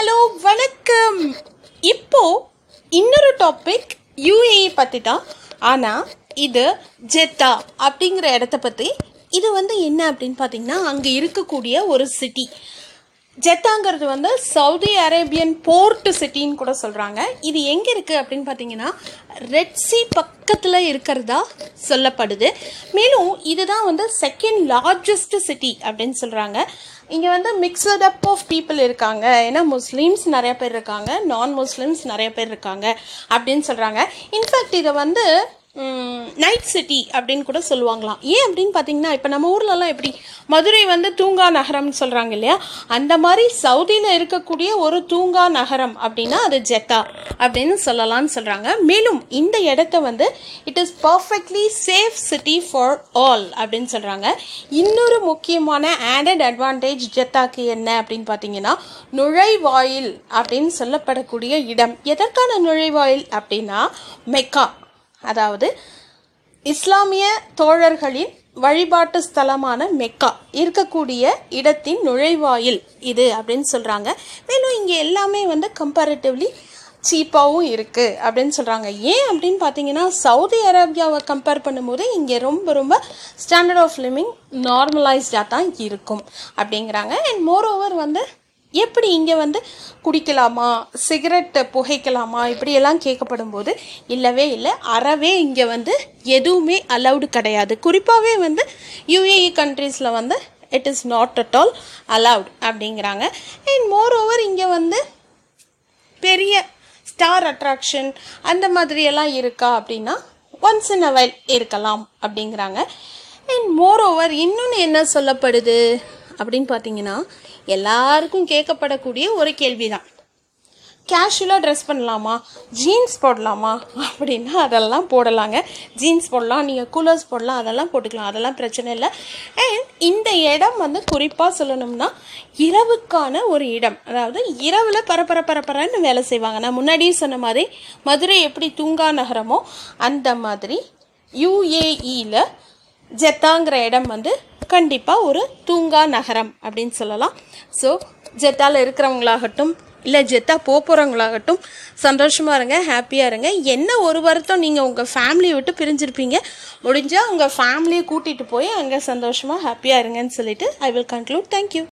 Hello வணக்கம். இப்போ இன்னொரு டாபிக் யூஏஇ பற்றி தான் ஆனால் இது ஜெத்தா அப்படிங்கிற இடத்த பற்றி இது வந்து என்ன அப்படின்னு பார்த்தீங்கன்னா அங்கே இருக்கக்கூடிய ஒரு சிட்டி ஜெத்தாங்கிறது வந்து சவுதி அரேபியன் போர்ட் சிட்டின்னு கூட சொல்கிறாங்க இது எங்கே இருக்குது அப்படின்னு பார்த்தீங்கன்னா ரெட்ஸி பக்கத்தில் இருக்கிறதா சொல்லப்படுது. மேலும் இதுதான் வந்து செகண்ட் லார்ஜஸ்ட் சிட்டி அப்படின்னு சொல்கிறாங்க இங்கே வந்து மிக்சட் அப் ஆஃப் பீப்புள் இருக்காங்க. ஏன்னா முஸ்லீம்ஸ் நிறைய பேர் இருக்காங்க நான் முஸ்லீம்ஸ் நிறைய பேர் இருக்காங்க அப்படின்னு சொல்கிறாங்க இன்ஃபேக்ட் இதை வந்து நைட் சிட்டி அப்படின்னு கூட சொல்லுவாங்களாம். ஏன் அப்படின்னு பார்த்தீங்கன்னா இப்போ நம்ம ஊர்லலாம் எப்படி? மதுரை வந்து தூங்கா நகரம்னு சொல்கிறாங்க இல்லையா? அந்த மாதிரி சவுதியில் இருக்கக்கூடிய ஒரு தூங்கா நகரம் அப்படின்னா அது ஜெத்தா அப்படின்னு சொல்லலாம்னு சொல்கிறாங்க மேலும் இந்த இடத்த வந்து it is perfectly safe city for all அப்படின்னு சொல்கிறாங்க இன்னொரு முக்கியமான ஆடட் அட்வான்டேஜ் ஜெத்தாக்கு என்ன அப்படின்னு பார்த்தீங்கன்னா நுழைவாயில் அப்படின்னு சொல்லப்படக்கூடிய இடம். எதற்கான நுழைவாயில் அப்படின்னா மெக்கா. அதாவது இஸ்லாமிய தோழர்களின் வழிபாட்டு ஸ்தலமான மெக்கா இருக்கக்கூடிய இடத்தின் நுழைவாயில் இது அப்படின்னு சொல்கிறாங்க மேலும் இங்கே எல்லாமே வந்து கம்பேரிட்டிவ்லி சீப்பாகவும் இருக்குது அப்படின்னு சொல்கிறாங்க ஏன் அப்படின்னு பார்த்தீங்கன்னா சவுதி அரேபியாவை கம்பேர் பண்ணும்போது இங்கே ரொம்ப ரொம்ப ஸ்டாண்டர்ட் ஆஃப் லிவிங் நார்மலைஸ்டாக தான் இருக்கும் அப்படிங்கிறாங்க. அண்ட் மோர் ஓவர் வந்து எப்படி இங்கே வந்து குடிக்கலாமா? சிகரெட் புகைக்கலாமா? இப்படியெல்லாம் கேட்கப்படும் போது இல்லவே இல்லை. அறவே இங்கே வந்து எதுவுமே அலௌடு கிடையாது. குறிப்பாகவே வந்து யூஏஇ கண்ட்ரீஸில் வந்து it is not at all allowed அப்படிங்கிறாங்க. அண்ட் மோர் ஓவர் இங்கே வந்து பெரிய ஸ்டார் அட்ராக்ஷன் அந்த மாதிரியெல்லாம் இருக்கா அப்படின்னா ஒன்ஸ் இன் அ வைல் இருக்கலாம் அப்படிங்கிறாங்க. அண்ட் மோர் ஓவர் இன்னொன்று என்ன சொல்லப்படுது? அப்படின்னு பார்த்தீங்கன்னா எல்லாருக்கும் கேட்கப்படக்கூடிய ஒரு கேள்வி தான் கேஷுவலாக ட்ரெஸ் பண்ணலாமா? ஜீன்ஸ் போடலாமா? அப்படின்னா அதெல்லாம் போடலாங்க. ஜீன்ஸ் போடலாம் நீங்கள் கூலர்ஸ் போடலாம் அதெல்லாம் போட்டுக்கலாம். அதெல்லாம் பிரச்சனை இல்லை. அண்ட் இந்த இடம் வந்து குறிப்பாக சொல்லணும்னா இரவுக்கான ஒரு இடம். அதாவது இரவில் பரபர பரபரன்னு வேலை செய்வாங்க. நான் முன்னாடியே சொன்ன மாதிரி மதுரை எப்படி தூங்கா நகரமோ அந்த மாதிரி யூஏஇயில் ஜெத்தாங்கிற இடம் வந்து கண்டிப்பாக ஒரு தூங்கா நகரம் அப்படின்னு சொல்லலாம். ஸோ ஜெட்டாவில் இருக்கிறவங்களாகட்டும் இல்லை ஜெத்தா போக போகிறவங்களாகட்டும் சந்தோஷமாக இருங்க ஹாப்பியாக இருங்க. என்ன ஒரு வருத்தம் நீங்கள் உங்கள் ஃபேமிலியை விட்டு பிரிஞ்சிருப்பீங்க. முடிஞ்சால் உங்கள் ஃபேமிலியை கூட்டிகிட்டு போய் அங்கே சந்தோஷமாக ஹாப்பியாக இருங்கன்னு சொல்லிவிட்டு ஐ வில் கன்க்ளூட் தேங்க்யூ